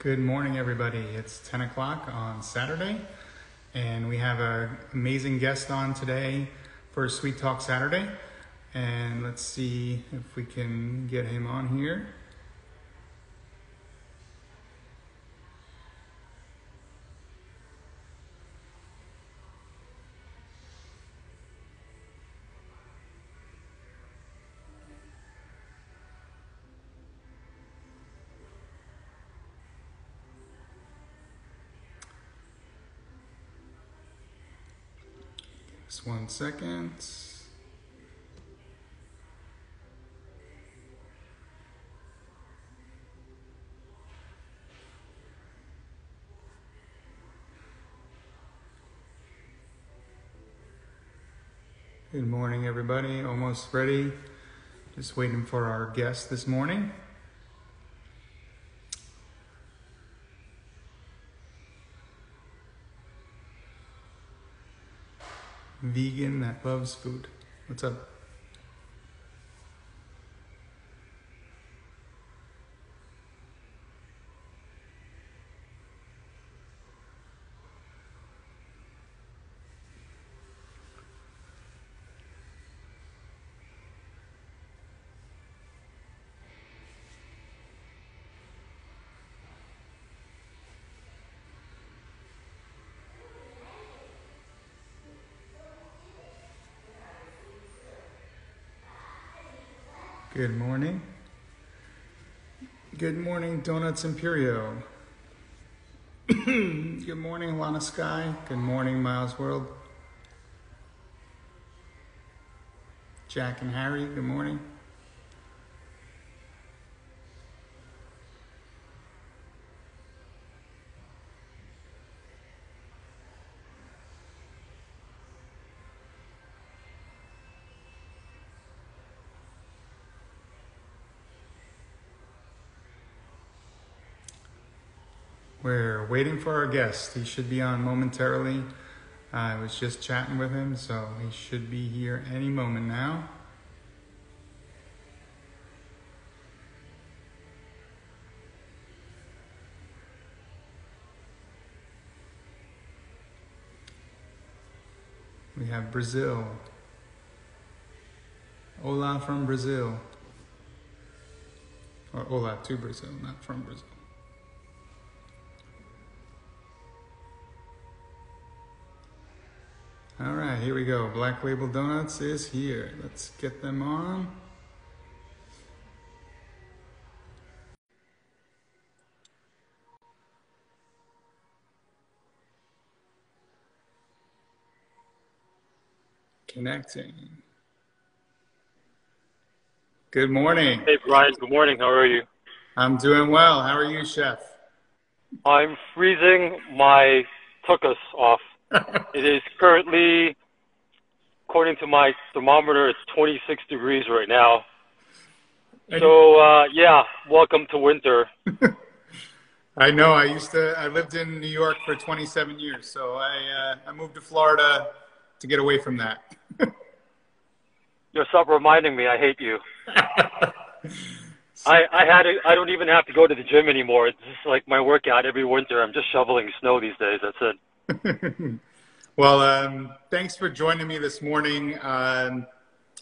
Good morning, everybody. It's 10 o'clock on Saturday, and we have an amazing guest on today for Sweet Talk Saturday. And let's see if we can get him on here. Just one second. Good morning, everybody. Almost ready. Just waiting for our guest this morning. Vegan that loves food. What's up? Good morning. Good morning, Donuts Imperio. Good morning, Lana Sky. Good morning, Miles World. Jack and Harry, good morning. We're waiting for our guest. He should be on momentarily. I was just chatting with him, so he should be here any moment now. We have Brazil. Hola from Brazil. Or hola to Brazil, not from Brazil. All right, here we go. Black Label Donuts is here. Let's get them on. Connecting. Good morning. Hey Brian, good morning. How are you? I'm doing well. How are you, Chef? I'm freezing my tuchus off. It is currently, according to my thermometer, it's 26 degrees right now. So uh, yeah, welcome to winter. I know. I used to. I lived in New York for 27 years, so I uh, I moved to Florida to get away from that. You're stop reminding me. I hate you. I I had to, I don't even have to go to the gym anymore. It's just like my workout every winter. I'm just shoveling snow these days. That's it. well, um, thanks for joining me this morning. Um,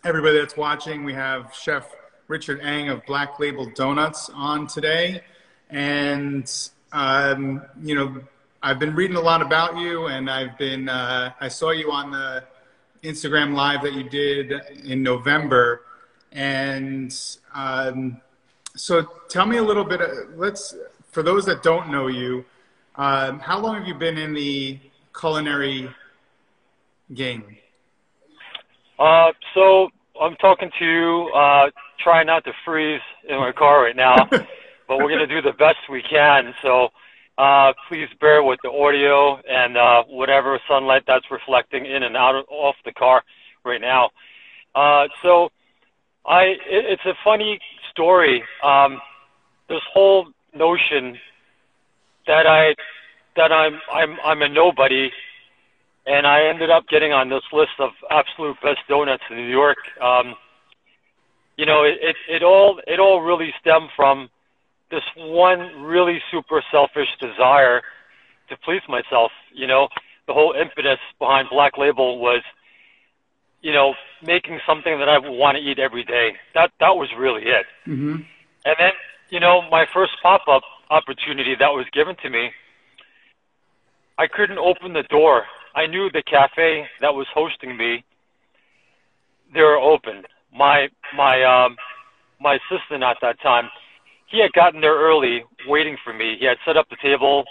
everybody that's watching, we have Chef Richard Eng of Black Label Donuts on today. And, um, you know, I've been reading a lot about you, and I've been, uh, I saw you on the Instagram Live that you did in November. And um, so tell me a little bit, uh, let's, for those that don't know you, um, how long have you been in the culinary game? Uh, so I'm talking to you, uh, trying not to freeze in my car right now, but we're going to do the best we can. So uh, please bear with the audio and uh, whatever sunlight that's reflecting in and out of, off the car right now. Uh, so I, it, it's a funny story. Um, this whole notion that I that I'm I'm I'm a nobody, and I ended up getting on this list of absolute best donuts in New York. Um, you know, it, it it all it all really stemmed from this one really super selfish desire to please myself. You know, the whole impetus behind Black Label was, you know, making something that I would want to eat every day. That that was really it. Mm-hmm. And then, you know, my first pop-up opportunity that was given to me, I couldn't open the door. I knew the cafe that was hosting me, they were open. My my um my assistant at that time, he had gotten there early, waiting for me. He had set up the table.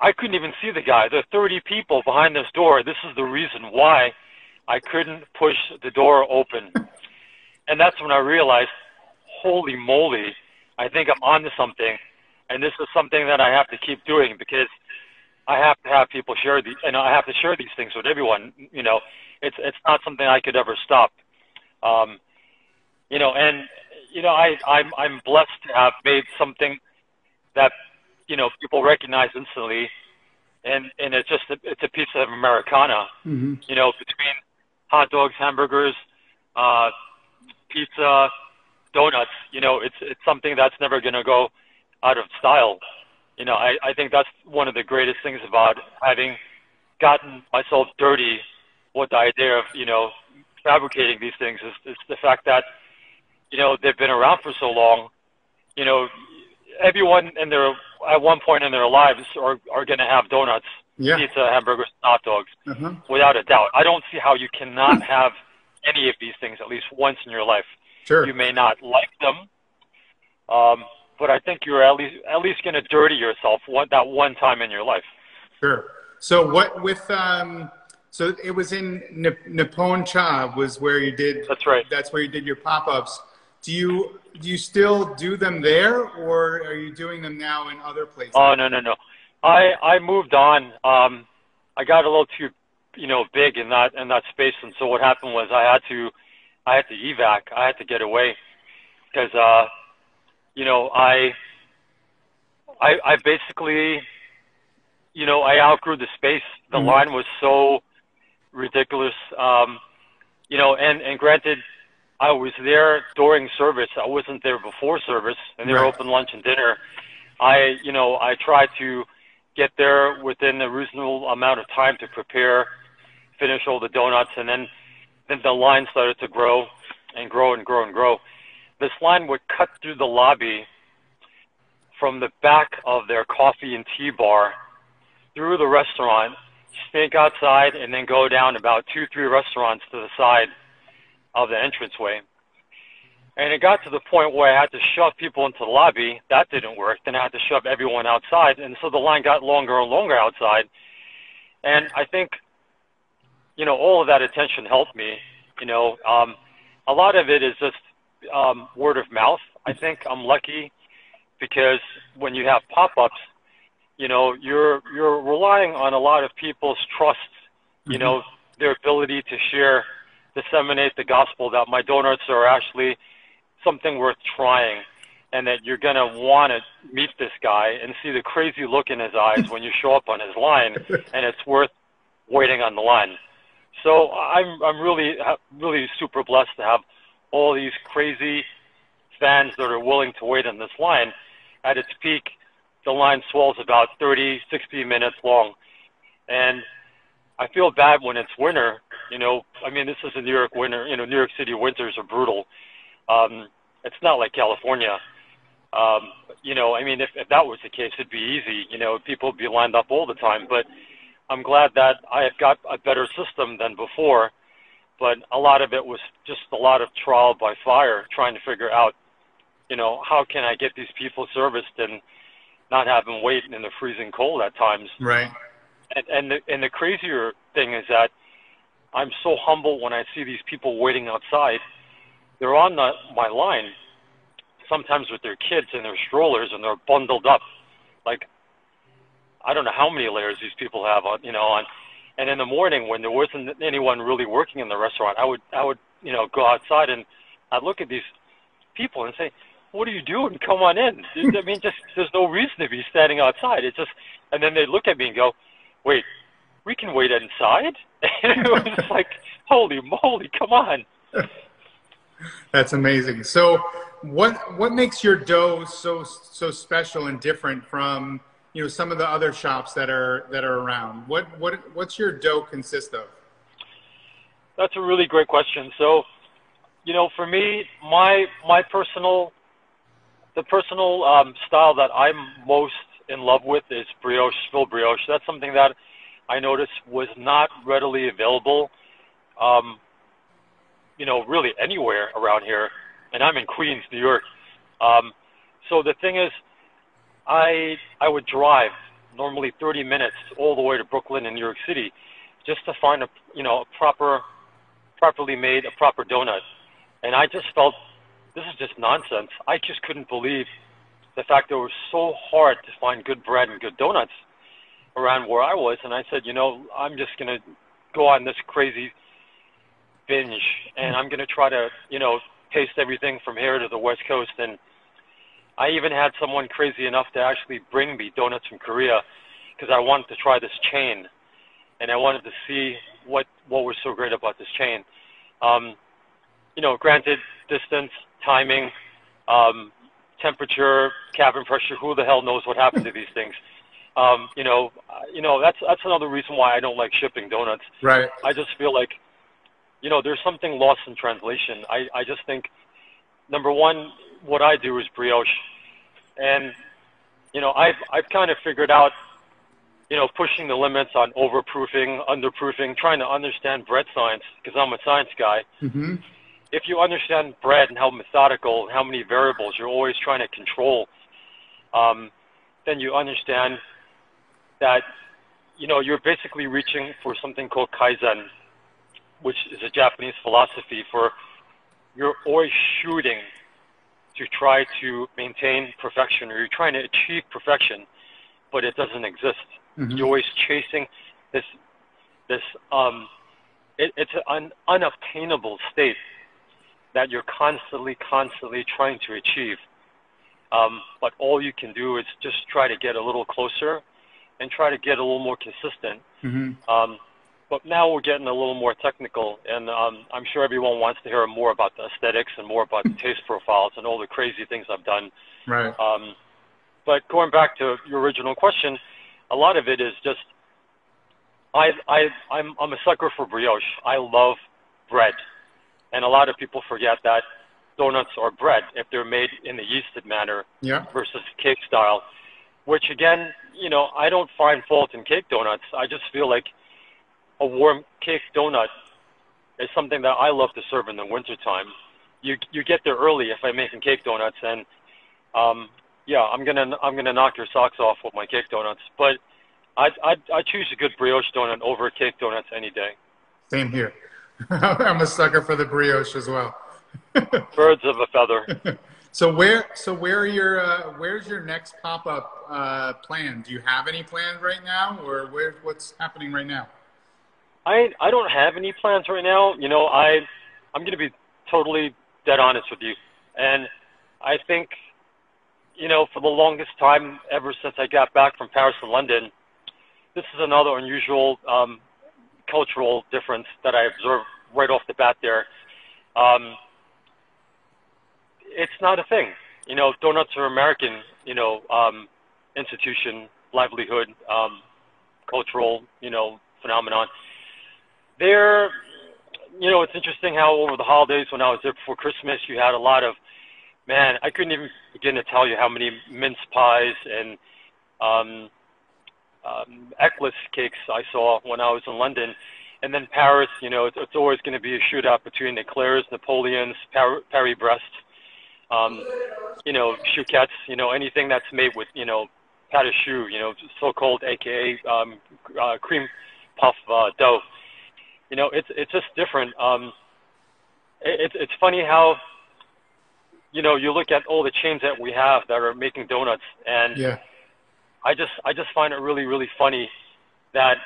I couldn't even see the guy. There are 30 people behind this door. This is the reason why I couldn't push the door open. And that's when I realized, holy moly, I think I'm onto something. And this is something that I have to keep doing because I have to have people share these, and I have to share these things with everyone. You know, it's it's not something I could ever stop. Um, you know, and you know, I I'm I'm blessed to have made something that you know people recognize instantly, and and it's just a, it's a piece of Americana. Mm-hmm. You know, between hot dogs, hamburgers, uh, pizza, donuts. You know, it's it's something that's never going to go out of style. You know, I I think that's one of the greatest things about having gotten myself dirty with the idea of you know fabricating these things is, is the fact that you know they've been around for so long. You know, everyone in their at one point in their lives are are going to have donuts, Yeah. pizza, hamburgers, hot dogs, Uh-huh. without a doubt. I don't see how you cannot have any of these things at least once in your life. Sure. You may not like them, um, but I think you're at least at least going to dirty yourself one that one time in your life. Sure. So what with um so it was in Nip- Nippon Cha was where you did That's right. that's where you did your pop-ups. Do you do you still do them there or are you doing them now in other places? Oh no no no, I I moved on. Um, I got a little too, you know, big in that in that space, and so what happened was I had to, I had to evac. I had to get away because, uh, you know, I, I I basically, you know, I outgrew the space. The Mhm. line was so ridiculous. Um, you know, and and granted, I was there during service. I wasn't there before service, and they were Right. open lunch and dinner. I, you know, I tried to get there within a reasonable amount of time to prepare, finish all the donuts, and then then the line started to grow and grow and grow and grow. This line would cut through the lobby from the back of their coffee and tea bar through the restaurant, sneak outside, and then go down about two, three restaurants to the side of the entranceway. And it got to the point where I had to shove people into the lobby. That didn't work. Then I had to shove everyone outside. And so the line got longer and longer outside. And I think, you know, all of that attention helped me. You know, um, a lot of it is just um, word of mouth. I think I'm lucky because when you have pop-ups, you know, you're you're relying on a lot of people's trust. You know, their ability to share, disseminate the gospel that my donuts are actually something worth trying and that you're going to want to meet this guy and see the crazy look in his eyes when you show up on his line and it's worth waiting on the line. So I'm I'm really really super blessed to have all these crazy fans that are willing to wait on this line. At its peak, the line swells about 30, 60 minutes long. And I feel bad when it's winter. You know, I mean, this is a New York winter. You know, New York City winters are brutal. Um, it's not like California. Um, you know, I mean, if, if that was the case, it'd be easy. You know, people would be lined up all the time. But I'm glad that I have got a better system than before. But a lot of it was just a lot of trial by fire, trying to figure out, you know, how can I get these people serviced and not have them wait in the freezing cold at times. Right. And and the, and the crazier thing is that I'm so humble when I see these people waiting outside. They're on the, my line, sometimes with their kids and their strollers, and they're bundled up, like I don't know how many layers these people have on, you know, on. And in the morning, when there wasn't anyone really working in the restaurant, I would I would you know go outside and I'd look at these people and say, "What are you doing? Come on in." I mean, just there's no reason to be standing outside. It's just, and then they look at me and go, "Wait, we can wait inside." And it was like, "Holy moly, come on!" That's amazing. So, what what makes your dough so so special and different from you know some of the other shops that are that are around? What what what's your dough consist of? That's a really great question. So, you know, for me, my my personal the personal um, style that I'm most in love with is brioche, full brioche. That's something that I noticed was not readily available, um, you know, really anywhere around here. And I'm in Queens, New York. Um, so the thing is, I I would drive normally 30 minutes all the way to Brooklyn and New York City just to find a you know a proper, properly made a proper donut. And I just felt this is just nonsense. I just couldn't believe the fact that it was so hard to find good bread and good donuts around where I was. And I said, you know, I'm just going to go on this crazy binge and I'm going to try to, you know, taste everything from here to the West Coast. And I even had someone crazy enough to actually bring me donuts from Korea because I wanted to try this chain and I wanted to see what, what was so great about this chain. Um, you know, granted, distance, timing, um, temperature, cabin pressure. Who the hell knows what happened to these things? Um, you know, uh, you know that's that's another reason why I don't like shipping donuts. Right. I just feel like, you know, there's something lost in translation. I I just think, number one, what I do is brioche, and you know, I've I've kind of figured out, you know, pushing the limits on overproofing, underproofing, trying to understand bread science because I'm a science guy. Mm-hmm if you understand bread and how methodical, how many variables you're always trying to control, um, then you understand that you know you're basically reaching for something called kaizen, which is a Japanese philosophy for you're always shooting to try to maintain perfection, or you're trying to achieve perfection, but it doesn't exist. Mm-hmm. You're always chasing this this um, it, it's an unobtainable state that you're constantly, constantly trying to achieve. Um, but all you can do is just try to get a little closer and try to get a little more consistent. Mm-hmm. Um, but now we're getting a little more technical, and um, I'm sure everyone wants to hear more about the aesthetics and more about the taste profiles and all the crazy things I've done. Right. Um, but going back to your original question, a lot of it is just I I I'm I'm a sucker for brioche. I love bread. And a lot of people forget that donuts are bread if they're made in the yeasted manner yeah. versus cake style, which again, you know, I don't find fault in cake donuts. I just feel like a warm cake donut is something that I love to serve in the wintertime. You you get there early if I'm making cake donuts, and um, yeah, I'm gonna I'm gonna knock your socks off with my cake donuts. But I I I choose a good brioche donut over cake donuts any day. Same here. I'm a sucker for the brioche as well. Birds of a feather. so where so where are your uh, where's your next pop up uh, plan? Do you have any plans right now, or where what's happening right now? I I don't have any plans right now. You know, I I'm going to be totally dead honest with you, and I think you know for the longest time ever since I got back from Paris and London, this is another unusual um, cultural difference that I observed right off the bat there. Um, it's not a thing. You know, donuts are American, you know, um, institution, livelihood, um, cultural, you know, phenomenon. There, you know, it's interesting how over the holidays when I was there before Christmas, you had a lot of, man, I couldn't even begin to tell you how many mince pies and um, um, Eccles cakes I saw when I was in London. And then Paris, you know, it's, it's always going to be a shootout between Eclairs, Napoleons, Par- Paris Brest, um, you know, chouquettes, you know, anything that's made with, you know, pâte choux, you know, so-called AKA um, uh, cream puff uh, dough. You know, it's it's just different. Um, it, it's it's funny how, you know, you look at all the chains that we have that are making donuts, and yeah I just I just find it really really funny that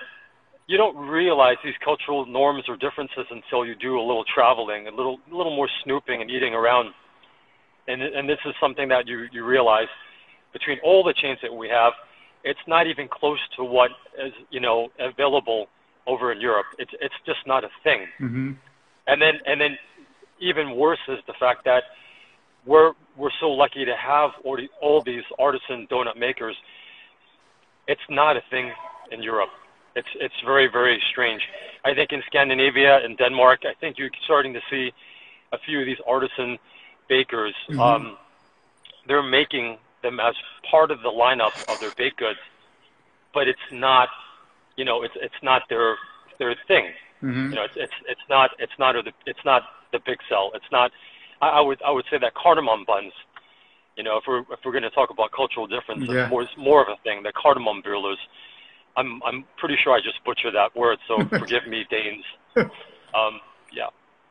you don't realize these cultural norms or differences until you do a little traveling, a little a little more snooping and eating around. And and this is something that you you realize between all the chains that we have, it's not even close to what is you know available over in Europe. It's it's just not a thing. Mm-hmm. And then and then even worse is the fact that we're we're so lucky to have all, the, all these artisan donut makers. It's not a thing in Europe. It's it's very very strange. I think in Scandinavia and Denmark, I think you're starting to see a few of these artisan bakers. Mm-hmm. Um, they're making them as part of the lineup of their baked goods, but it's not, you know, it's it's not their their thing. Mm-hmm. You know, it's it's it's not it's not the it's not the big sell. It's not. I, I would I would say that cardamom buns. You know, if we're if we're going to talk about cultural differences, yeah. more more of a thing. The cardamom brulers. I'm I'm pretty sure I just butchered that word, so forgive me, Danes. Um, yeah.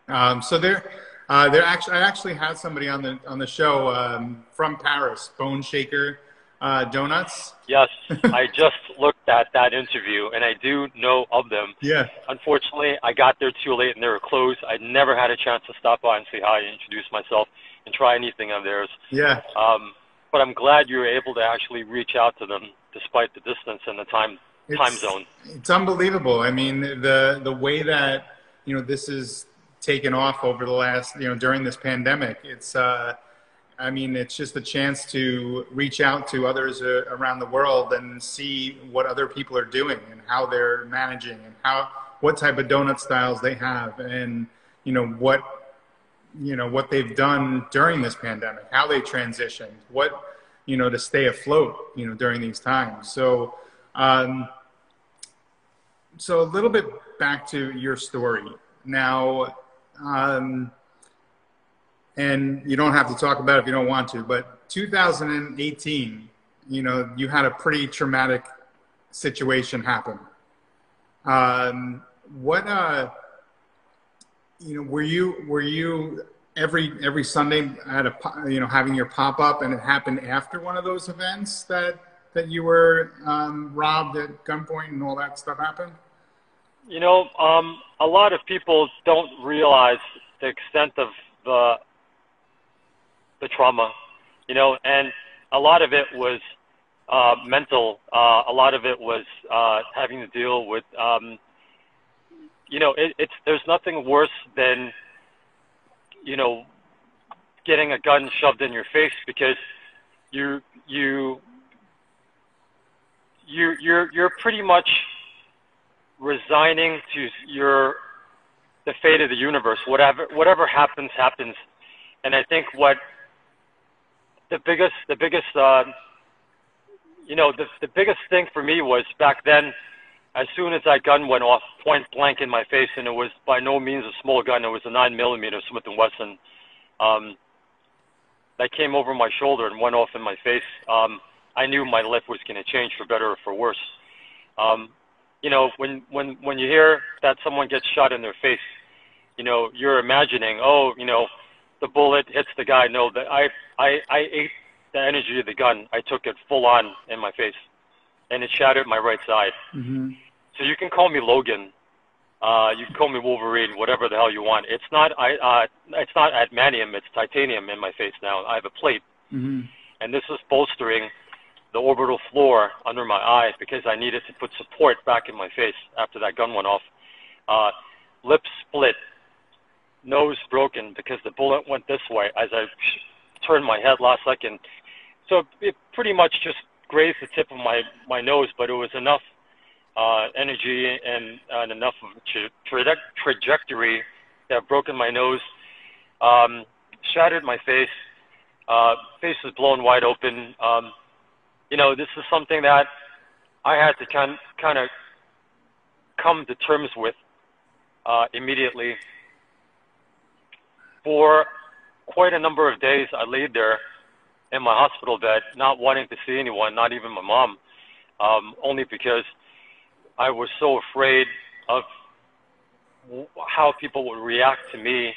Um, so there, uh, there actually I actually had somebody on the on the show um, from Paris, Bone Shaker uh, Donuts. Yes, I just looked at that interview, and I do know of them. Yeah. Unfortunately, I got there too late, and they were closed. I never had a chance to stop by and say hi, and introduce myself, and try anything of theirs. Yeah. Um, but I'm glad you were able to actually reach out to them despite the distance and the time it's, time zone. It's unbelievable. I mean, the the way that you know this is taken off over the last you know during this pandemic. It's uh, I mean, it's just a chance to reach out to others uh, around the world and see what other people are doing and how they're managing and how what type of donut styles they have and you know what you know what they've done during this pandemic, how they transitioned, what you know to stay afloat, you know, during these times. So. Um, so a little bit back to your story now, um, and you don't have to talk about it if you don't want to, but 2018, you know, you had a pretty traumatic situation happen. Um, what, uh, you know, were you were you every every Sunday at a you know having your pop up, and it happened after one of those events that that you were um, robbed at gunpoint and all that stuff happened? You know, um, a lot of people don't realize the extent of the the trauma. You know, and a lot of it was uh, mental. Uh, a lot of it was uh, having to deal with. Um, you know, it, it's there's nothing worse than you know getting a gun shoved in your face because you you you you're you're pretty much resigning to your the fate of the universe. Whatever whatever happens, happens. And I think what the biggest the biggest uh, you know the the biggest thing for me was back then. As soon as that gun went off point blank in my face, and it was by no means a small gun, it was a nine millimeter Smith and Wesson. Um, that came over my shoulder and went off in my face. Um, I knew my life was going to change for better or for worse. Um, you know, when when when you hear that someone gets shot in their face, you know, you're imagining, oh, you know, the bullet hits the guy. No, that I I I ate the energy of the gun. I took it full on in my face, and it shattered my right side. Mm-hmm. So you can call me Logan. Uh, you can call me Wolverine, whatever the hell you want. It's not I. Uh, it's not adamantium. It's titanium in my face now. I have a plate, mm-hmm. and this is bolstering the orbital floor under my eye because I needed to put support back in my face after that gun went off. Uh, lip split, nose broken because the bullet went this way as I turned my head last second. So it pretty much just grazed the tip of my, my nose, but it was enough uh, energy and, and enough of a tra- trajectory that broken my nose, um, shattered my face. Uh, face was blown wide open. Um, you know, this is something that I had to kind kind of come to terms with uh, immediately. For quite a number of days, I laid there in my hospital bed, not wanting to see anyone, not even my mom, um, only because I was so afraid of how people would react to me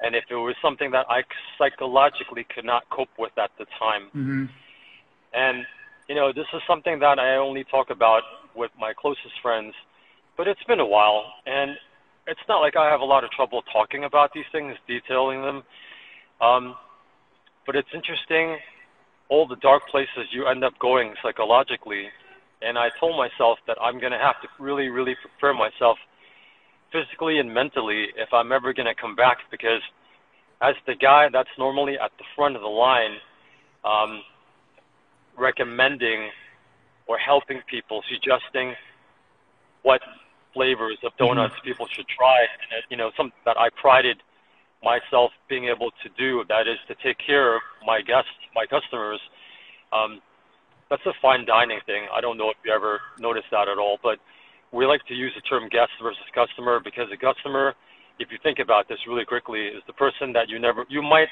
and if it was something that I psychologically could not cope with at the time. Mm-hmm. And, you know, this is something that I only talk about with my closest friends, but it's been a while. And it's not like I have a lot of trouble talking about these things, detailing them. Um, but it's interesting all the dark places you end up going psychologically. And I told myself that I'm going to have to really, really prepare myself physically and mentally if I'm ever going to come back because as the guy that's normally at the front of the line, um, recommending or helping people, suggesting what flavors of donuts mm-hmm. people should try. And, you know, something that I prided myself being able to do. That is to take care of my guests, my customers. Um, that's a fine dining thing. I don't know if you ever noticed that at all, but we like to use the term guest versus customer because a customer, if you think about this really quickly, is the person that you never, you might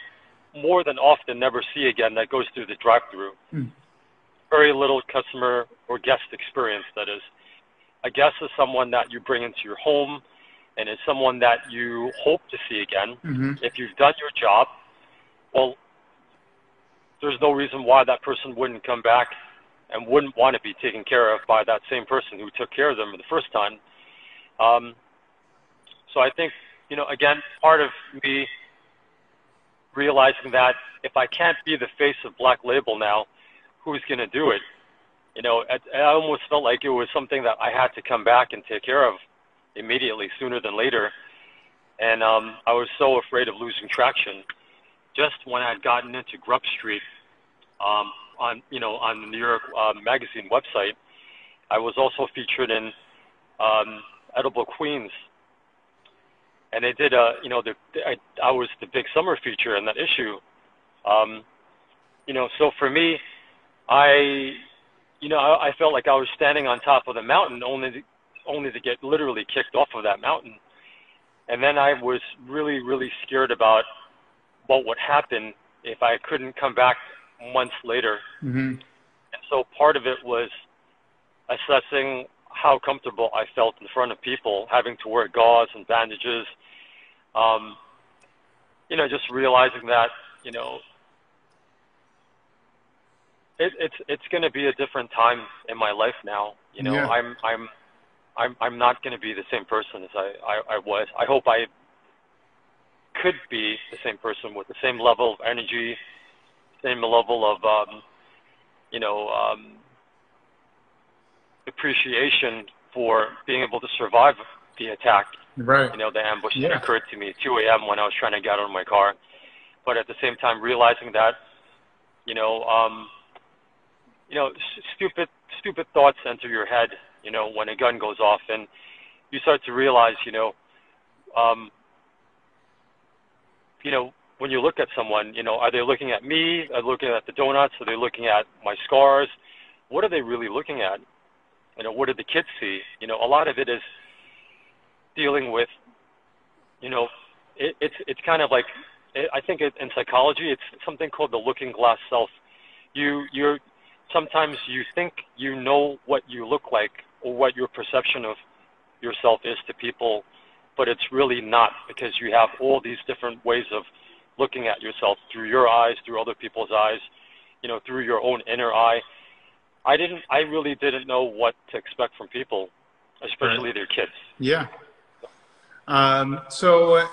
more than often never see again that goes through the drive-through. Mm. Very little customer or guest experience. That is, a guest is someone that you bring into your home, and is someone that you hope to see again. Mm-hmm. If you've done your job, well, there's no reason why that person wouldn't come back and wouldn't want to be taken care of by that same person who took care of them the first time. Um, so I think, you know, again, part of me realizing that if I can't be the face of Black Label now, who's going to do it? You know, I, almost felt like it was something that I had to come back and take care of immediately, sooner than later. And um, I was so afraid of losing traction. Just when I'd gotten into Grub Street, um, on you know on the New York uh, Magazine website. I was also featured in um, Edible Queens, and they did a you know the I, I was the big summer feature in that issue. Um, you know, so for me, I you know I, I felt like I was standing on top of the mountain only to, only to get literally kicked off of that mountain. And then I was really, really scared about what would happen if I couldn't come back months later. Mm-hmm. And so part of it was assessing how comfortable I felt in front of people, having to wear gauze and bandages. Um, you know, just realizing that, you know, it, it's it's going to be a different time in my life now. You know, yeah. I'm I'm I'm I'm not going to be the same person as I, I I was. I hope I could be the same person with the same level of energy, same level of um, you know um, appreciation for being able to survive the attack. Right. You know, the ambush yeah. that occurred to me at 2 a.m. when I was trying to get out of my car, but at the same time realizing that, you know, um, you know, stupid, stupid thoughts enter your head. You know, when a gun goes off, and you start to realize, you know, um, you know, when you look at someone, you know, are they looking at me? Are they looking at the donuts? Are they looking at my scars? What are they really looking at? You know, what did the kids see? You know, a lot of it is dealing with, you know, it, it's it's kind of like it, I think it, in psychology it's something called the looking glass self. You you're sometimes you think you know what you look like or what your perception of yourself is to people, but it's really not because you have all these different ways of looking at yourself through your eyes, through other people's eyes, you know, through your own inner eye. I didn't, I really didn't know what to expect from people, especially right. their kids. Yeah. Um, so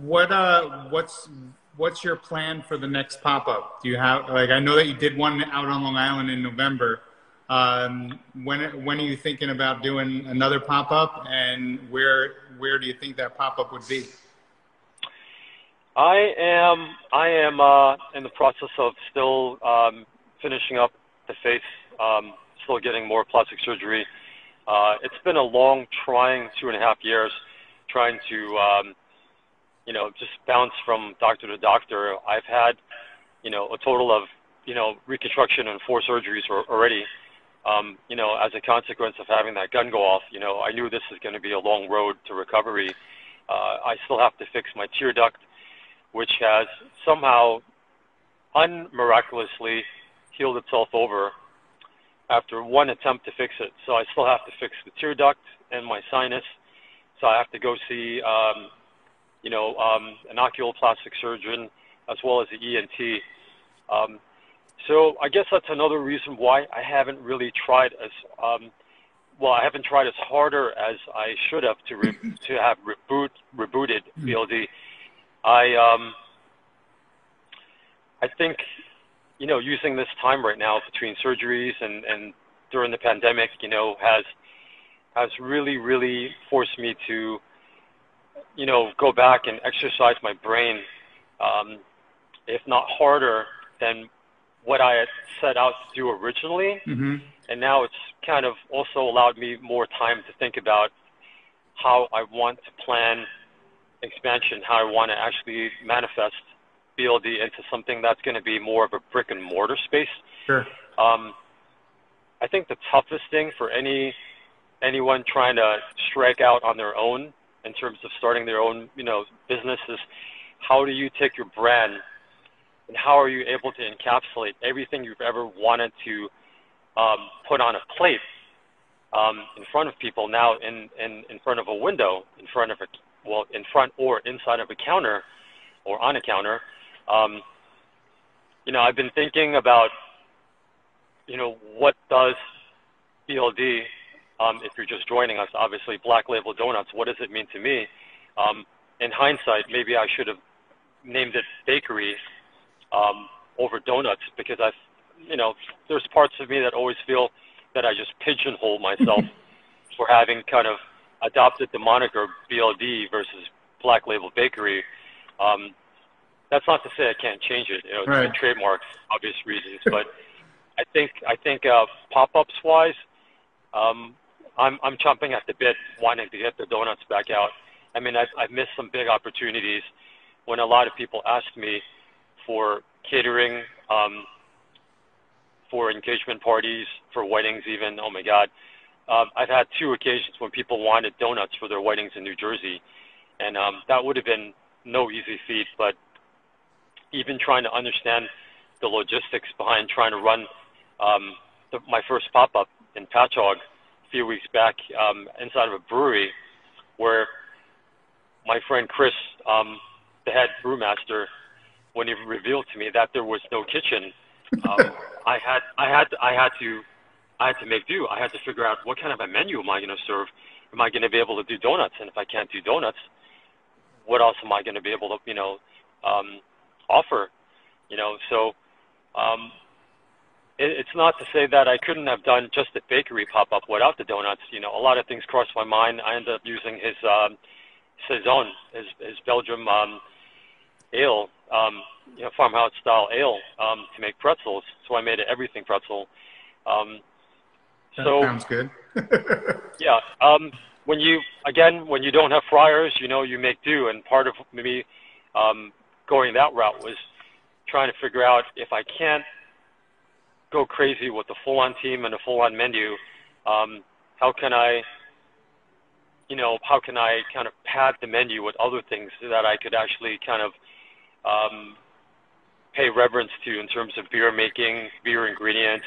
what, uh, what's, what's your plan for the next pop-up? Do you have, like, I know that you did one out on Long Island in November. Um, when, when are you thinking about doing another pop-up and where, where do you think that pop-up would be? I am I am uh, in the process of still um, finishing up the face, um, still getting more plastic surgery. Uh, it's been a long, trying two and a half years, trying to um, you know just bounce from doctor to doctor. I've had you know a total of you know reconstruction and four surgeries already. Um, you know, as a consequence of having that gun go off, you know, I knew this is going to be a long road to recovery. Uh, I still have to fix my tear duct which has somehow unmiraculously healed itself over after one attempt to fix it. So I still have to fix the tear duct and my sinus. So I have to go see, um, you know, um, an oculoplastic surgeon as well as the ENT. Um, so I guess that's another reason why I haven't really tried as um, well. I haven't tried as harder as I should have to re- to have reboot rebooted BLD. I um, I think you know using this time right now between surgeries and and during the pandemic, you know, has has really really forced me to you know go back and exercise my brain um, if not harder than what I had set out to do originally. Mm-hmm. And now it's kind of also allowed me more time to think about how I want to plan expansion, how I want to actually manifest BLD into something that's going to be more of a brick and mortar space. Sure. Um, I think the toughest thing for any anyone trying to strike out on their own in terms of starting their own, you know, business is how do you take your brand and how are you able to encapsulate everything you've ever wanted to um, put on a plate um, in front of people now in, in, in front of a window, in front of a, well, in front or inside of a counter or on a counter. Um, you know, I've been thinking about, you know, what does BLD, um, if you're just joining us, obviously Black Label Donuts, what does it mean to me? Um, in hindsight, maybe I should have named it bakery um, over donuts because I've, you know, there's parts of me that always feel that I just pigeonhole myself for having kind of adopted the moniker BLD versus Black Label Bakery. Um, that's not to say I can't change it. You know, it's Right. obvious reasons. But I think I think uh, pop-ups wise, um, I'm I'm chomping at the bit, wanting to get the donuts back out. I mean, I've I've missed some big opportunities when a lot of people asked me for catering, um, for engagement parties, for weddings, even. Oh my God, um, I've had two occasions when people wanted donuts for their weddings in New Jersey, and um, that would have been no easy feat. But even trying to understand the logistics behind trying to run um, the, my first pop-up in Patchogue few weeks back um, inside of a brewery, where my friend Chris, um, the head brewmaster, when he revealed to me that there was no kitchen, um, I had I had I had to I had to make do. I had to figure out what kind of a menu am I going to serve. Am I going to be able to do donuts? And if I can't do donuts, what else am I going to be able to you know um, offer? You know, so um, it's not to say that I couldn't have done just a bakery pop up without the donuts. You know, a lot of things crossed my mind. I ended up using his um, saison, his his Belgium um, ale, um, you know, farmhouse style ale um, to make pretzels. So I made an everything pretzel. Um, That so sounds good. yeah, um, when you again when you don't have fryers, you know you make do, and part of me um, going that route was trying to figure out if I can't go crazy with the full-on team and a full-on menu, um, how can I, you know, how can I kind of pad the menu with other things that I could actually kind of um, pay reverence to in terms of beer making, beer ingredients,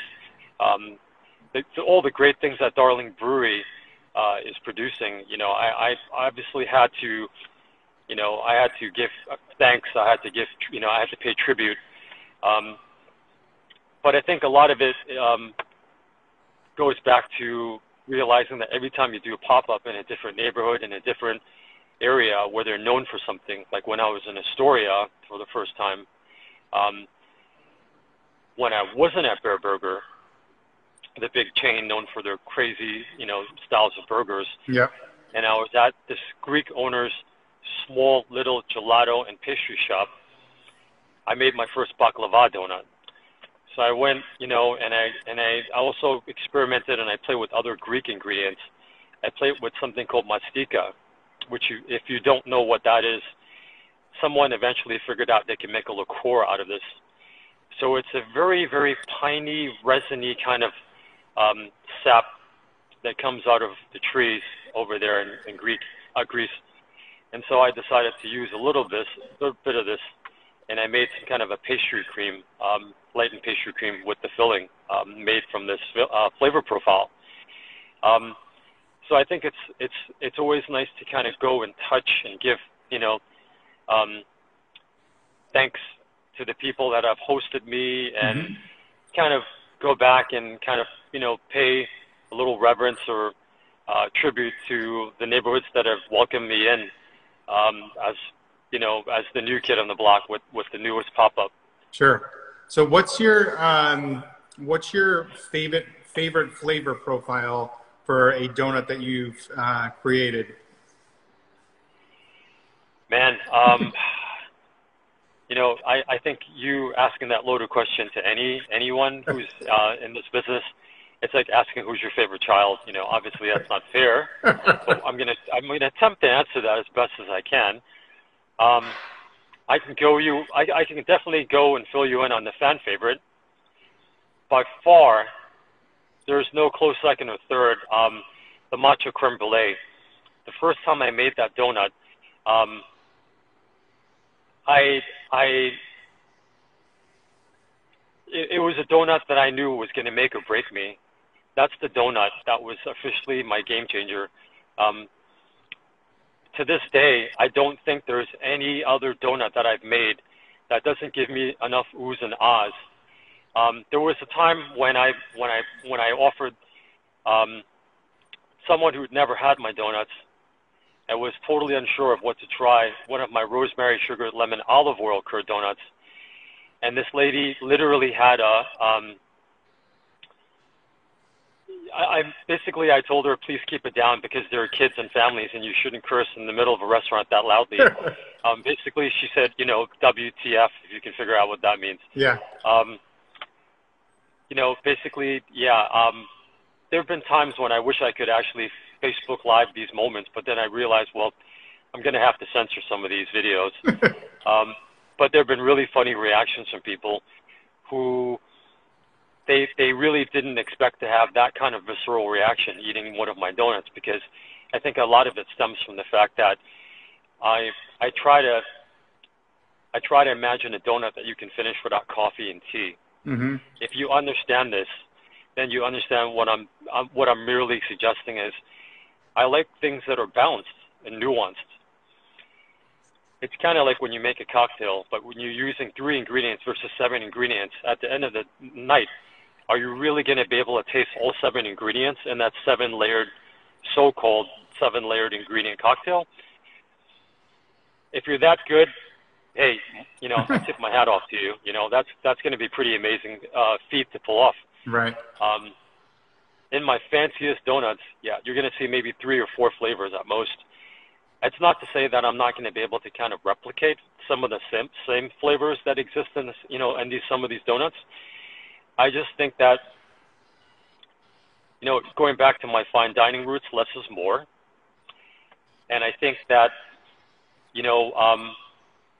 um, the, the, all the great things that Darling Brewery uh, is producing. You know, I, I obviously had to, you know, I had to give uh, thanks. I had to give, you know, I had to pay tribute. Um, but I think a lot of it um, goes back to realizing that every time you do a pop-up in a different neighborhood in a different area where they're known for something, like when I was in Astoria for the first time, um, when I wasn't at Bareburger, the big chain known for their crazy, you know, styles of burgers, Yep. and I was at this Greek owner's small little gelato and pastry shop. I made my first baklava donut. So I went, you know, and I and I also experimented and I played with other Greek ingredients. I played with something called mastika, which you, if you don't know what that is, someone eventually figured out they can make a liqueur out of this. So it's a very, very piney, resiny kind of um, sap that comes out of the trees over there in, in Greek, uh, Greece. And so I decided to use a little bit, a little bit of this, and I made some kind of a pastry cream, um, lightened pastry cream with the filling um, made from this uh, flavor profile. Um, so I think it's it's it's always nice to kind of go and touch and give you know um, thanks to the people that have hosted me and Mhm. kind of go back and kind of you know pay a little reverence or uh, tribute to the neighborhoods that have welcomed me in um, as you know as the new kid on the block with with the newest pop up. Sure. So what's your um, what's your favorite favorite flavor profile for a donut that you've uh, created? Man, um, you know, I, I think you asking that loaded question to any anyone who's uh, in this business, it's like asking who's your favorite child. You know, obviously that's not fair. but I'm gonna I'm gonna attempt to answer that as best as I can. Um, I can go you I, I can definitely go and fill you in on the fan favorite. By far, there's no close second or third. Um, the matcha creme brulee. The first time I made that donut, um, I I it, was a donut that I knew was going to make or break me. That's the donut that was officially my game changer. Um, to this day, I don't think there's any other donut that I've made that doesn't give me enough oohs and ahs. Um, there was a time when I when I when I offered um, someone who'd never had my donuts and was totally unsure of what to try one of my rosemary sugar lemon olive oil curd donuts. And this lady literally had a um, I, I basically I told her please keep it down because there are kids and families and you shouldn't curse in the middle of a restaurant that loudly. um, basically, she said, you know, WTF if you can figure out what that means. Yeah. Um, you know, basically, yeah. Um, there have been times when I wish I could actually Facebook Live these moments, but then I realized, well, I'm going to have to censor some of these videos. um, but there have been really funny reactions from people who they they really didn't expect to have that kind of visceral reaction eating one of my donuts because I think a lot of it stems from the fact that I I try to I try to imagine a donut that you can finish without coffee and tea. Mm-hmm. If you understand this, then you understand what I'm, I'm what I'm merely suggesting is I like things that are balanced and nuanced. It's kind of like when you make a cocktail, but when you're using three ingredients versus seven ingredients, at the end of the night, are you really going to be able to taste all seven ingredients in that seven layered, so-called seven layered ingredient cocktail? If you're that good, hey, you know, I tip my hat off to you. You know, that's that's going to be pretty amazing uh, feat to pull off. Right. Um, in my fanciest donuts, yeah, you're going to see maybe three or four flavors at most. It's not to say that I'm not going to be able to kind of replicate some of the same, same flavors that exist in this, you know, in these some of these donuts. I just think that, you know, going back to my fine dining roots, less is more. And I think that, you know, um,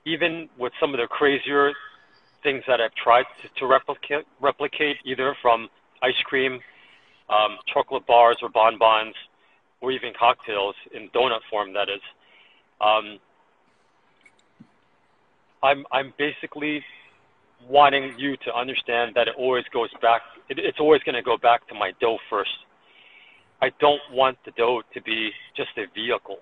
even with some of the crazier things that I've tried to, to replicate, replicate either from ice cream, um, chocolate bars or bonbons, or even cocktails in donut form. That is, um, I'm I'm basically wanting you to understand that it always goes back. It, it's always going to go back to my dough first. I don't want the dough to be just a vehicle.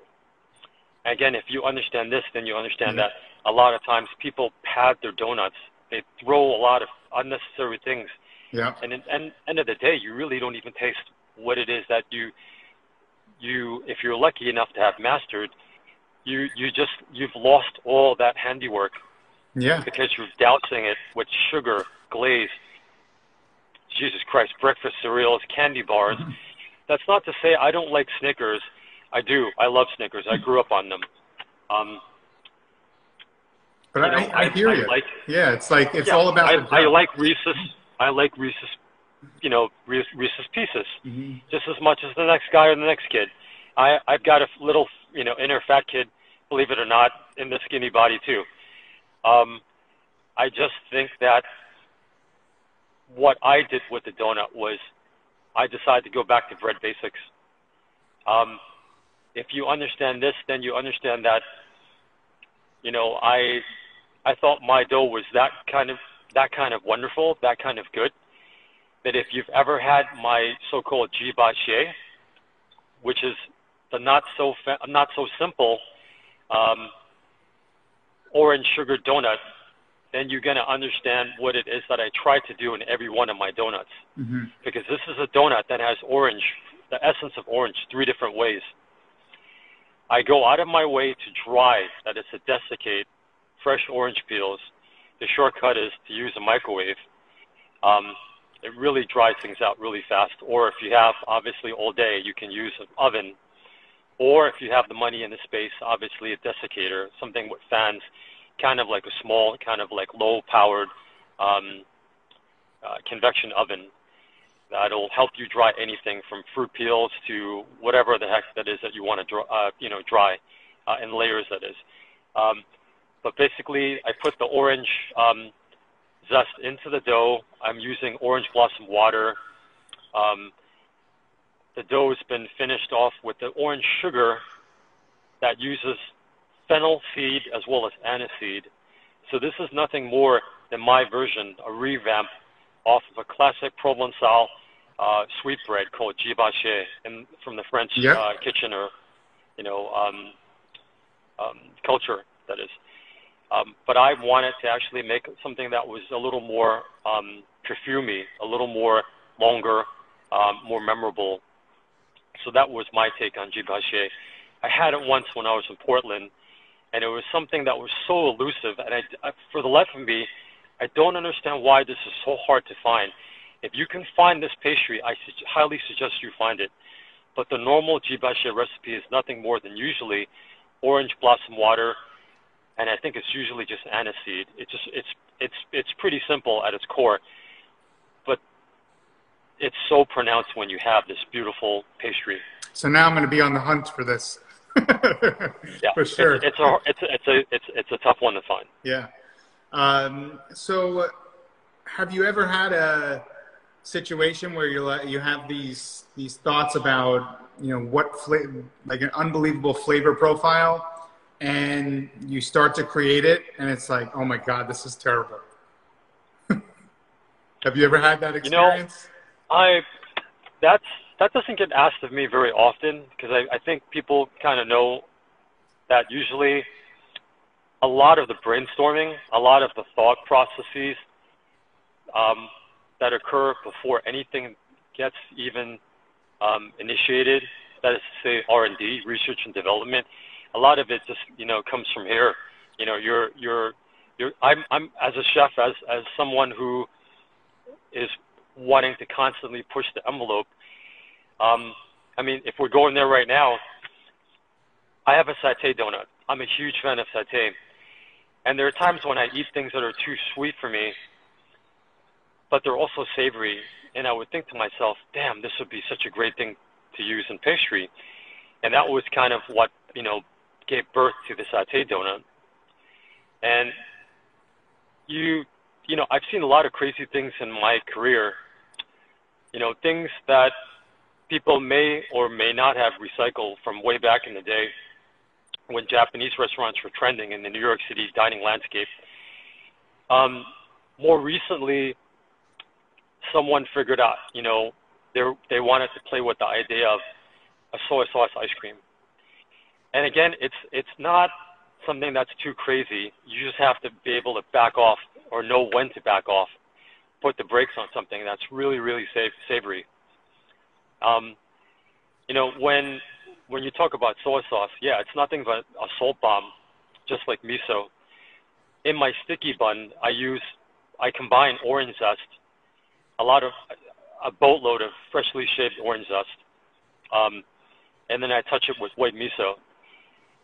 Again, if you understand this, then you understand Yeah. that a lot of times people pad their donuts. They throw a lot of unnecessary things Yeah. and at the end of the day, you really don't even taste what it is that you you if you're lucky enough to have mastered, you you just you've lost all that handiwork Yeah. because you're dousing it with sugar, glaze. Jesus Christ, breakfast cereals, candy bars. That's not to say I don't like Snickers. I do. I love Snickers. I grew up on them. Um, But you I, know, I, I- hear I you. like- yeah, it's like it's yeah, all about I, the I like Reese's. I like Reese's. You know, Reese's, Pieces. Mhm. just as much as the next guy or the next kid. I I've got a little you know inner fat kid, believe it or not, in the skinny body too. Um, I just think that what I did with the donut was I decided to go back to bread basics. Um, if you understand this, then you understand that you know I I thought my dough was that kind of that kind of wonderful, that kind of good that if you've ever had my so-called gibassier, which is the not so fa- not so simple um, orange sugar donut, then you're gonna understand what it is that I try to do in every one of my donuts. Mhm. Because this is a donut that has orange, the essence of orange, three different ways. I go out of my way to dry, that is to desiccate fresh orange peels. The shortcut is to use a microwave. Um, it really dries things out really fast. Or if you have obviously all day, you can use an oven. Or if you have the money and the space, obviously a desiccator, something with fans. kind of like a small, kind of like low-powered um, uh, convection oven that'll help you dry anything from fruit peels to whatever the heck that is that you want to dry, uh, you know, dry uh, in layers. That is. Um, but basically, I put the orange um, zest into the dough. I'm using orange blossom water. Um, the dough has been finished off with the orange sugar that uses fennel seed as well as anise seed. So this is nothing more than my version, a revamp off of a classic Provençal uh, sweet bread called gibassier in, from the French uh, kitchen or, you know, um, um, culture, that is. Um, but I wanted to actually make something that was a little more um, perfumey, a little more longer, um, more memorable. So that was my take on gibassier. I had it once when I was in Portland, and it was something that was so elusive. And I, I, for the life of me, I don't understand why this is so hard to find. If you can find this pastry, I su- highly suggest you find it. But the normal gibassier recipe is nothing more than usually orange blossom water, and I think it's usually just aniseed. It's just it's it's it's pretty simple at its core, it's so pronounced when you have this beautiful pastry. So now I'm going to be on the hunt for this. yeah, for sure. It's, it's a it's a, it's a it's it's a tough one to find. Yeah. Um, so, have you ever had a situation where you you have these these thoughts about you know what flavor, like an unbelievable flavor profile, and you start to create it, and it's like, oh my god, this is terrible. have you ever had that experience? You know, I that's that doesn't get asked of me very often because I, I think people kind of know that usually a lot of the brainstorming, a lot of the thought processes um, that occur before anything gets even um, initiated, that is to say R&D, research and development, a lot of it just, you know, comes from here. You know, you're, you're, you're, I'm, I'm, as a chef, as, as someone who is wanting to constantly push the envelope, um, I mean, if we're going there right now, I have a satay donut. I'm a huge fan of satay. And there are times when I eat things that are too sweet for me, but they're also savory. And I would think to myself, damn, this would be such a great thing to use in pastry. And that was kind of what, you know, gave birth to the satay donut. And you, you know, I've seen a lot of crazy things in my career. You know, things that people may or may not have recycled from way back in the day when Japanese restaurants were trending in the New York City dining landscape. Um, more recently, someone figured out, you know, they wanted to play with the idea of a soy sauce ice cream. And again, it's it's not something that's too crazy. You just have to be able to back off or know when to back off, put the brakes on something that's really really safe, savory. Um, you know, when when you talk about soy sauce, yeah, it's nothing but a salt bomb, just like miso. In my sticky bun, I use I combine orange zest, a lot of a boatload of freshly shaved orange zest, um, and then I touch it with white miso.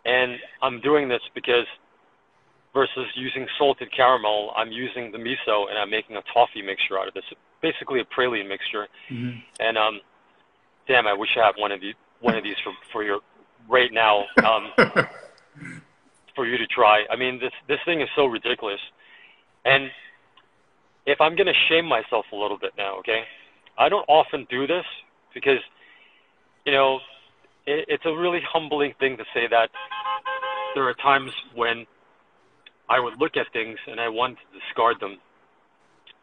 And I'm doing this because versus using salted caramel, I'm using the miso and I'm making a toffee mixture out of this, basically a praline mixture. Mm-hmm. And um, damn, I wish I had one of these one of these for for your right now um, for you to try. I mean, this this thing is so ridiculous, and if I'm gonna shame myself a little bit now, okay, I don't often do this because you know it, it's a really humbling thing to say that there are times when I would look at things and I want to discard them,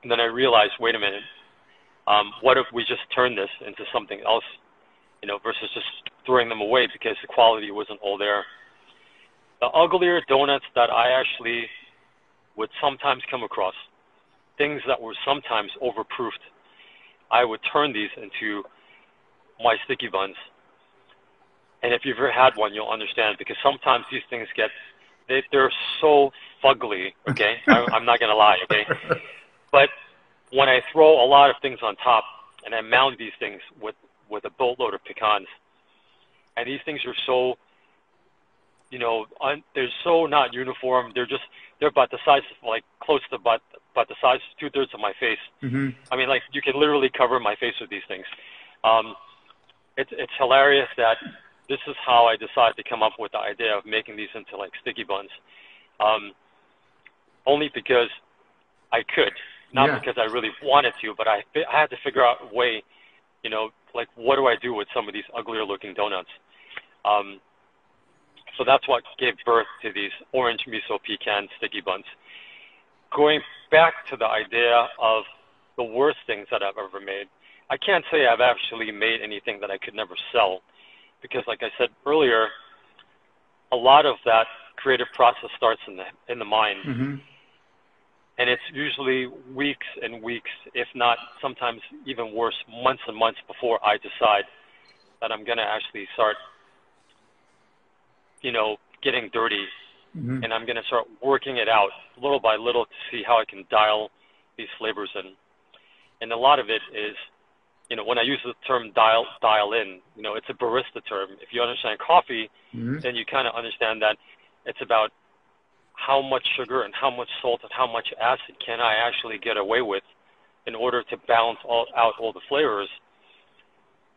and then I realize, wait a minute, um, what if we just turn this into something else, you know, versus just throwing them away because the quality wasn't all there. The uglier donuts that I actually would sometimes come across, things that were sometimes overproofed, I would turn these into my sticky buns. And if you've ever had one, you'll understand because sometimes these things get, they, they're so fugly, okay? I, I'm not going to lie, okay? But when I throw a lot of things on top and I mound these things with, with a boatload of pecans, and these things are so you know, un, they're so not uniform. They're just they're about the size of like close to about about the size two thirds of my face. Mm-hmm. I mean, like you can literally cover my face with these things. Um, it's it's hilarious that this is how I decided to come up with the idea of making these into like sticky buns. Um, only because I could, not Yeah. because I really wanted to, but I I had to figure out a way, you know, like what do I do with some of these uglier looking donuts. Um, so that's what gave birth to these orange miso pecan sticky buns. Going back to the idea of the worst things that I've ever made, I can't say I've actually made anything that I could never sell, because like I said earlier, a lot of that creative process starts in the in the mind, Mm-hmm. and it's usually weeks and weeks, if not sometimes even worse, months and months before I decide that I'm gonna actually start, you know, getting dirty Mm-hmm. and I'm going to start working it out little by little to see how I can dial these flavors in. And a lot of it is, you know, when I use the term dial dial in, you know, it's a barista term. If you understand coffee, Mm-hmm. then you kind of understand that it's about how much sugar and how much salt and how much acid can I actually get away with in order to balance all, out all the flavors,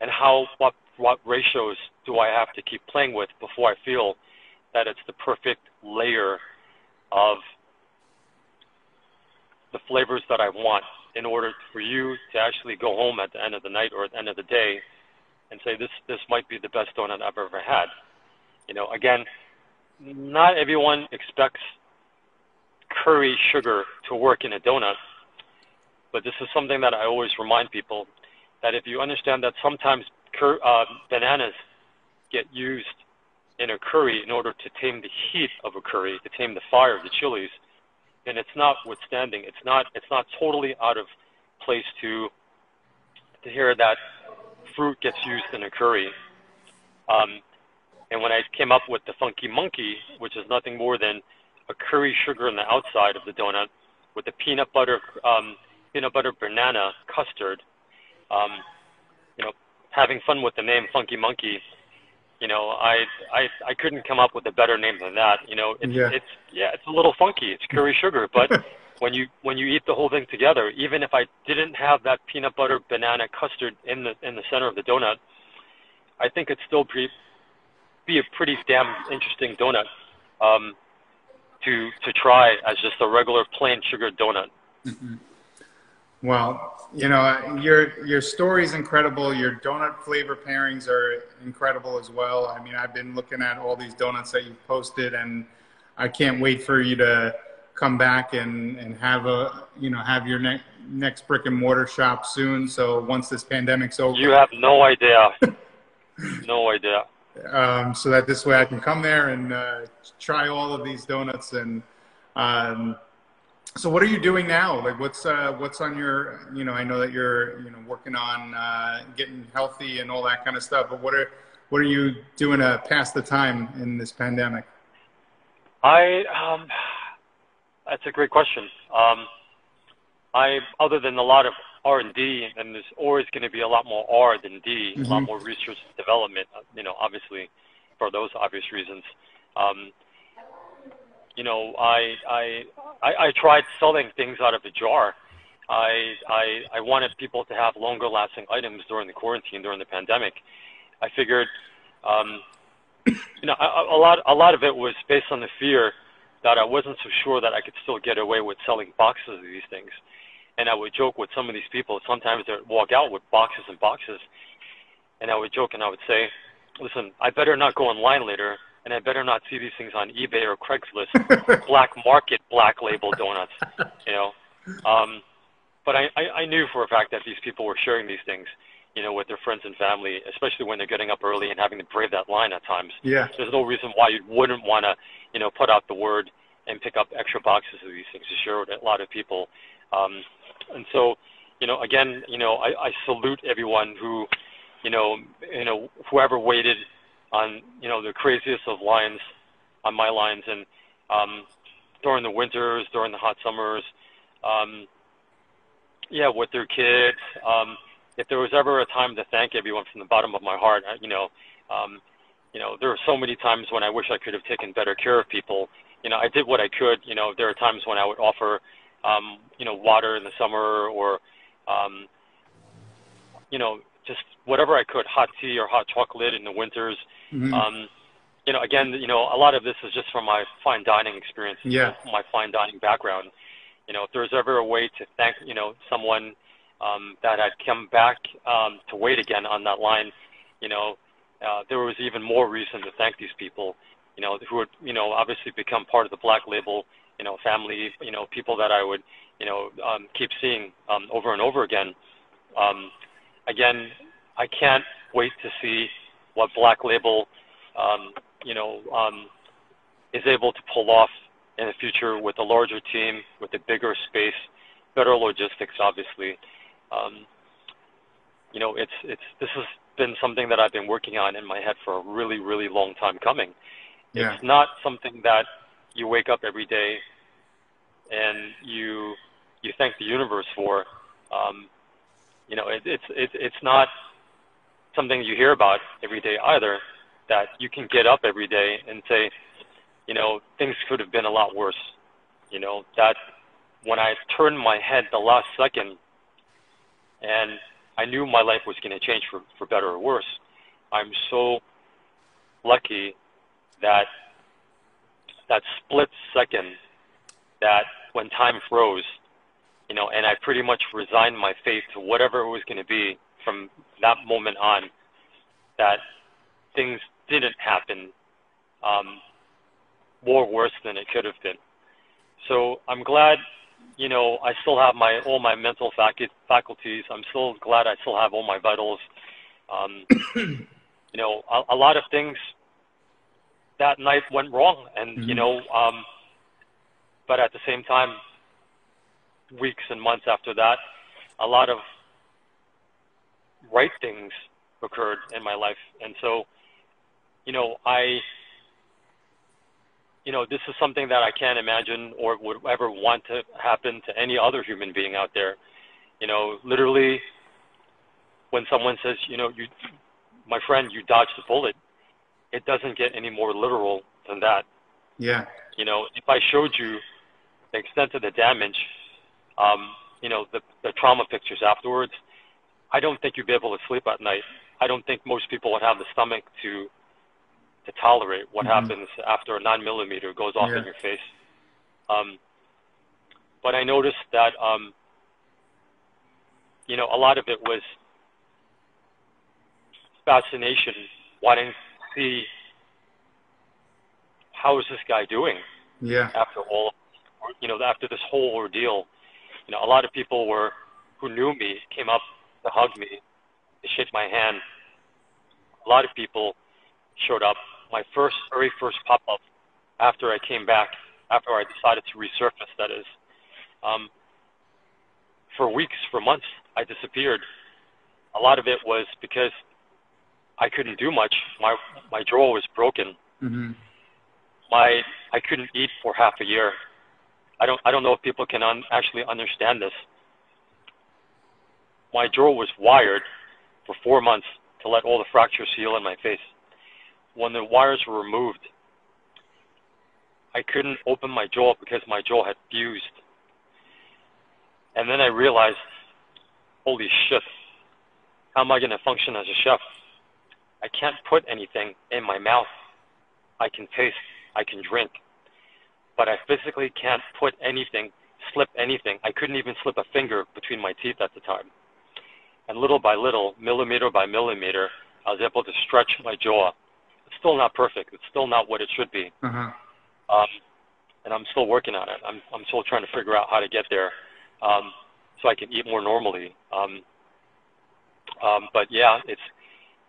and how what what ratios do I have to keep playing with before I feel that it's the perfect layer of the flavors that I want in order for you to actually go home at the end of the night or at the end of the day and say this this might be the best donut I've ever had. You know, again, not everyone expects curry sugar to work in a donut, but this is something that I always remind people that if you understand that sometimes cur- uh, bananas get used in a curry in order to tame the heat of a curry, to tame the fire of the chilies, then it's not withstanding. It's not it's not totally out of place to to hear that fruit gets used in a curry. Um, and when I came up with the funky monkey, which is nothing more than a curry sugar on the outside of the donut with the peanut butter um, peanut butter banana custard, um, you know, having fun with the name Funky Monkey, you know, I I I couldn't come up with a better name than that. You know, it's Yeah. it's yeah, it's a little funky. It's curry sugar, but when you when you eat the whole thing together, even if I didn't have that peanut butter banana custard in the in the center of the donut, I think it'd still be be a pretty damn interesting donut um, to to try as just a regular plain sugar donut. Well, you know, your your story is incredible. Your donut flavor pairings are incredible as well. I mean, I've been looking at all these donuts that you've posted, and I can't wait for you to come back and, and have a you know have your next next brick and mortar shop soon. So once this pandemic's over, You have no idea, no idea. um, so that this way I can come there and uh, try all of these donuts. And um, so, what are you doing now? Like, what's uh, what's on your? You know, I know that you're you know working on uh, getting healthy and all that kind of stuff. But what are what are you doing to pass the time in this pandemic? I um, that's a great question. Um, I other than a lot of R and D, and there's always going to be a lot more R than D, a lot Mhm. more research and development. uh, You know, obviously, for those obvious reasons. Um, you know, I, I I tried selling things out of a jar. I I I wanted people to have longer lasting items during the quarantine during the pandemic. I figured, um, you know, a, a lot a lot of it was based on the fear that I wasn't so sure that I could still get away with selling boxes of these things. And I would joke with some of these people. Sometimes they'd walk out with boxes and boxes, and I would joke and I would say, "Listen, I better not go online later, and I better not see these things on eBay or Craigslist, black market, black label donuts." You know, um, but I, I, I knew for a fact that these people were sharing these things, you know, with their friends and family, especially when they're getting up early and having to brave that line at times Yeah, there's no reason why you wouldn't want to, you know, put out the word and pick up extra boxes of these things to share with a lot of people. Um, and so, you know, again, you know, I, I salute everyone who, you know, you know, whoever waited on, you know, the craziest of lines on my lines and um, during the winters, during the hot summers, um, yeah, with their kids. Um, if there was ever a time to thank everyone from the bottom of my heart, you know, um, you know, there are so many times when I wish I could have taken better care of people. You know, I did what I could. You know, there are times when I would offer, um, you know, water in the summer or, um, you know, just whatever I could, hot tea or hot chocolate in the winters. Mm-hmm. Um, you know, again, you know, a lot of this is just from my fine dining experience, yeah. my fine dining background. You know, if there's ever a way to thank, you know, someone um, that had come back um, to wait again on that line, you know, uh, there was even more reason to thank these people, you know, who had, you know, obviously become part of the Black Label, you know, family, you know, people that I would, you know, um, keep seeing um, over and over again. Um, again, I can't wait to see what Black Label, um, you know, um, is able to pull off in the future with a larger team, with a bigger space, better logistics, obviously. Um, you know, it's it's this has been something that I've been working on in my head for a really, really long time coming. Yeah. It's not something that you wake up every day and you you thank the universe for. Um, you know, it, it's it, it's not something you hear about every day either. That you can get up every day and say, you know, things could have been a lot worse. You know, that when I turned my head the last second and I knew my life was going to change for, for better or worse. I'm so lucky that that split second that when time froze, you know, and I pretty much resigned my faith to whatever it was going to be from that moment on, that things didn't happen um, more worse than it could have been. So I'm glad you know, I still have my all my mental facu- faculties. I'm still glad I still have all my vitals. Um, you know, a, a lot of things that night went wrong, and mm-hmm. you know, um, but at the same time, weeks and months after that, a lot of right things occurred in my life, and so, you know, I you know, this is something that I can't imagine or would ever want to happen to any other human being out there. You know, literally, when someone says, you know, you, my friend, you dodged a bullet, it doesn't get any more literal than that. Yeah. You know, if I showed you the extent of the damage, um, you know, the, the trauma pictures afterwards, I don't think you'd be able to sleep at night. I don't think most people would have the stomach to to tolerate what mm-hmm. happens after a nine millimeter goes off yeah. in your face. Um, but I noticed that, um, you know, a lot of it was fascination, wanting to see how is this guy doing yeah. after all, you know, after this whole ordeal. You know, a lot of people were who knew me came up to hug me, to shake my hand. A lot of people showed up my first, very first pop up after I came back, after I decided to resurface, that is. Um, for weeks, for months, I disappeared. A lot of it was because I couldn't do much. My my jaw was broken. Mm-hmm. My I couldn't eat for half a year. I don't I don't know if people can un, actually understand this. My jaw was wired for four months to let all the fractures heal in my face when the wires were removed, I couldn't open my jaw because my jaw had fused. And then I realized, holy shit, how am I going to function as a chef? I can't put anything in my mouth. I can taste, I can drink, but I physically can't put anything, slip anything. I couldn't even slip a finger between my teeth at the time. And little by little, millimeter by millimeter, I was able to stretch my jaw It's still not perfect. It's still not what it should be. Uh-huh. Um, and I'm still working on it. I'm I'm still trying to figure out how to get there, um, so I can eat more normally. Um, um, but yeah, it's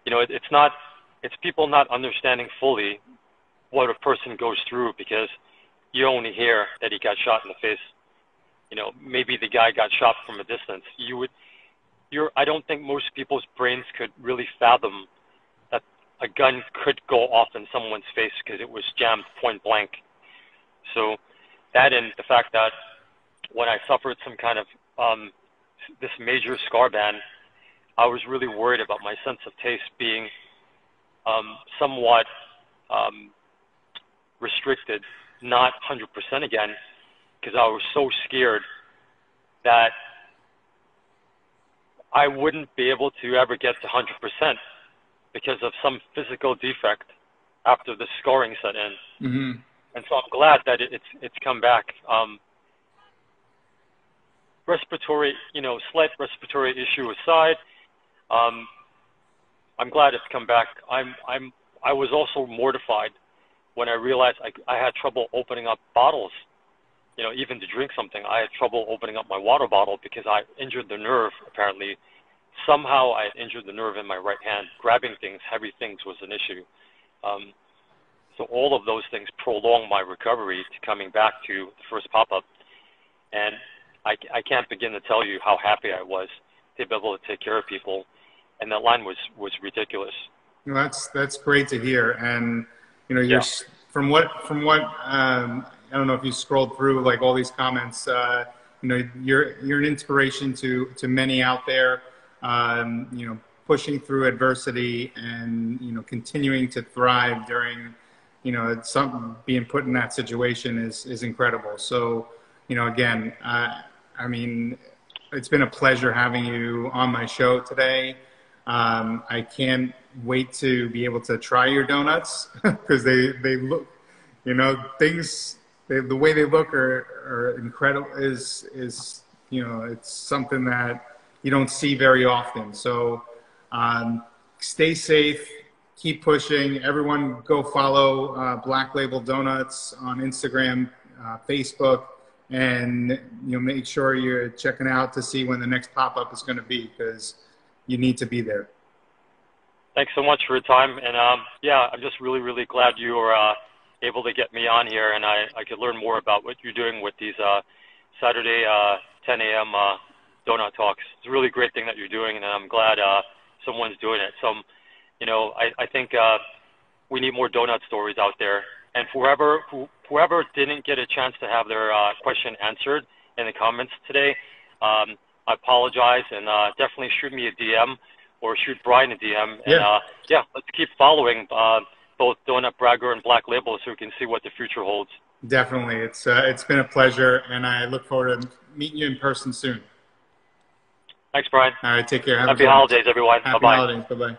you know it, it's not it's people not understanding fully what a person goes through because you only hear that he got shot in the face. You know, maybe the guy got shot from a distance. You would, you're. I don't think most people's brains could really fathom that a gun could go off in someone's face because it was jammed point blank. So that and the fact that when I suffered some kind of um, this major scar band, I was really worried about my sense of taste being um, somewhat um, restricted, not 100% again, because I was so scared that I wouldn't be able to ever get to 100% because of some physical defect after the scarring set in. Mm-hmm. And so I'm glad that it, it's it's come back. Um, respiratory, you know, slight respiratory issue aside, um, I'm glad it's come back. I'm I'm I was also mortified when I realized I, I had trouble opening up bottles. You know, even to drink something, I had trouble opening up my water bottle because I injured the nerve. Apparently, somehow I injured the nerve in my right hand. Grabbing things, heavy things, was an issue. Um, so all of those things prolonged my recovery to coming back to the first pop-up. And I, I can't begin to tell you how happy I was to be able to take care of people. And that line was, was ridiculous. That's that's great to hear, and you know, you're Yeah. from what from what um, I don't know if you scrolled through like all these comments. Uh, you know, you're you're an inspiration to to many out there. Um, you know, pushing through adversity and you know continuing to thrive during you know some being put in that situation is is incredible. So you know, again, uh, I mean, it's been a pleasure having you on my show today. Um, I can't wait to be able to try your donuts because they, they look, you know, things, they, the way they look are, are incredible is, is, you know, it's something that you don't see very often. So um, stay safe, keep pushing. Everyone go follow uh, Black Label Donuts on Instagram, uh, Facebook, and you know make sure you're checking out to see when the next pop-up is going to be because you need to be there. Thanks so much for your time. And um, yeah, I'm just really, really glad you were uh, able to get me on here and I, I could learn more about what you're doing with these uh, Saturday uh, 10 a.m. Uh, donut talks. It's a really great thing that you're doing, and I'm glad uh, someone's doing it. So, you know, I, I think uh, we need more donut stories out there. And whoever who, whoever didn't get a chance to have their uh, question answered in the comments today, um, I apologize, and uh, definitely shoot me a DM or shoot Brian a DM. And Yeah. uh, yeah, let's keep following uh, both Donut Bragger and Black Label so we can see what the future holds. Definitely, it's uh, it's been a pleasure, and I look forward to meeting you in person soon. Thanks, Brian. All right, take care. Have a Happy holidays, everyone. Happy Bye holidays. Bye bye.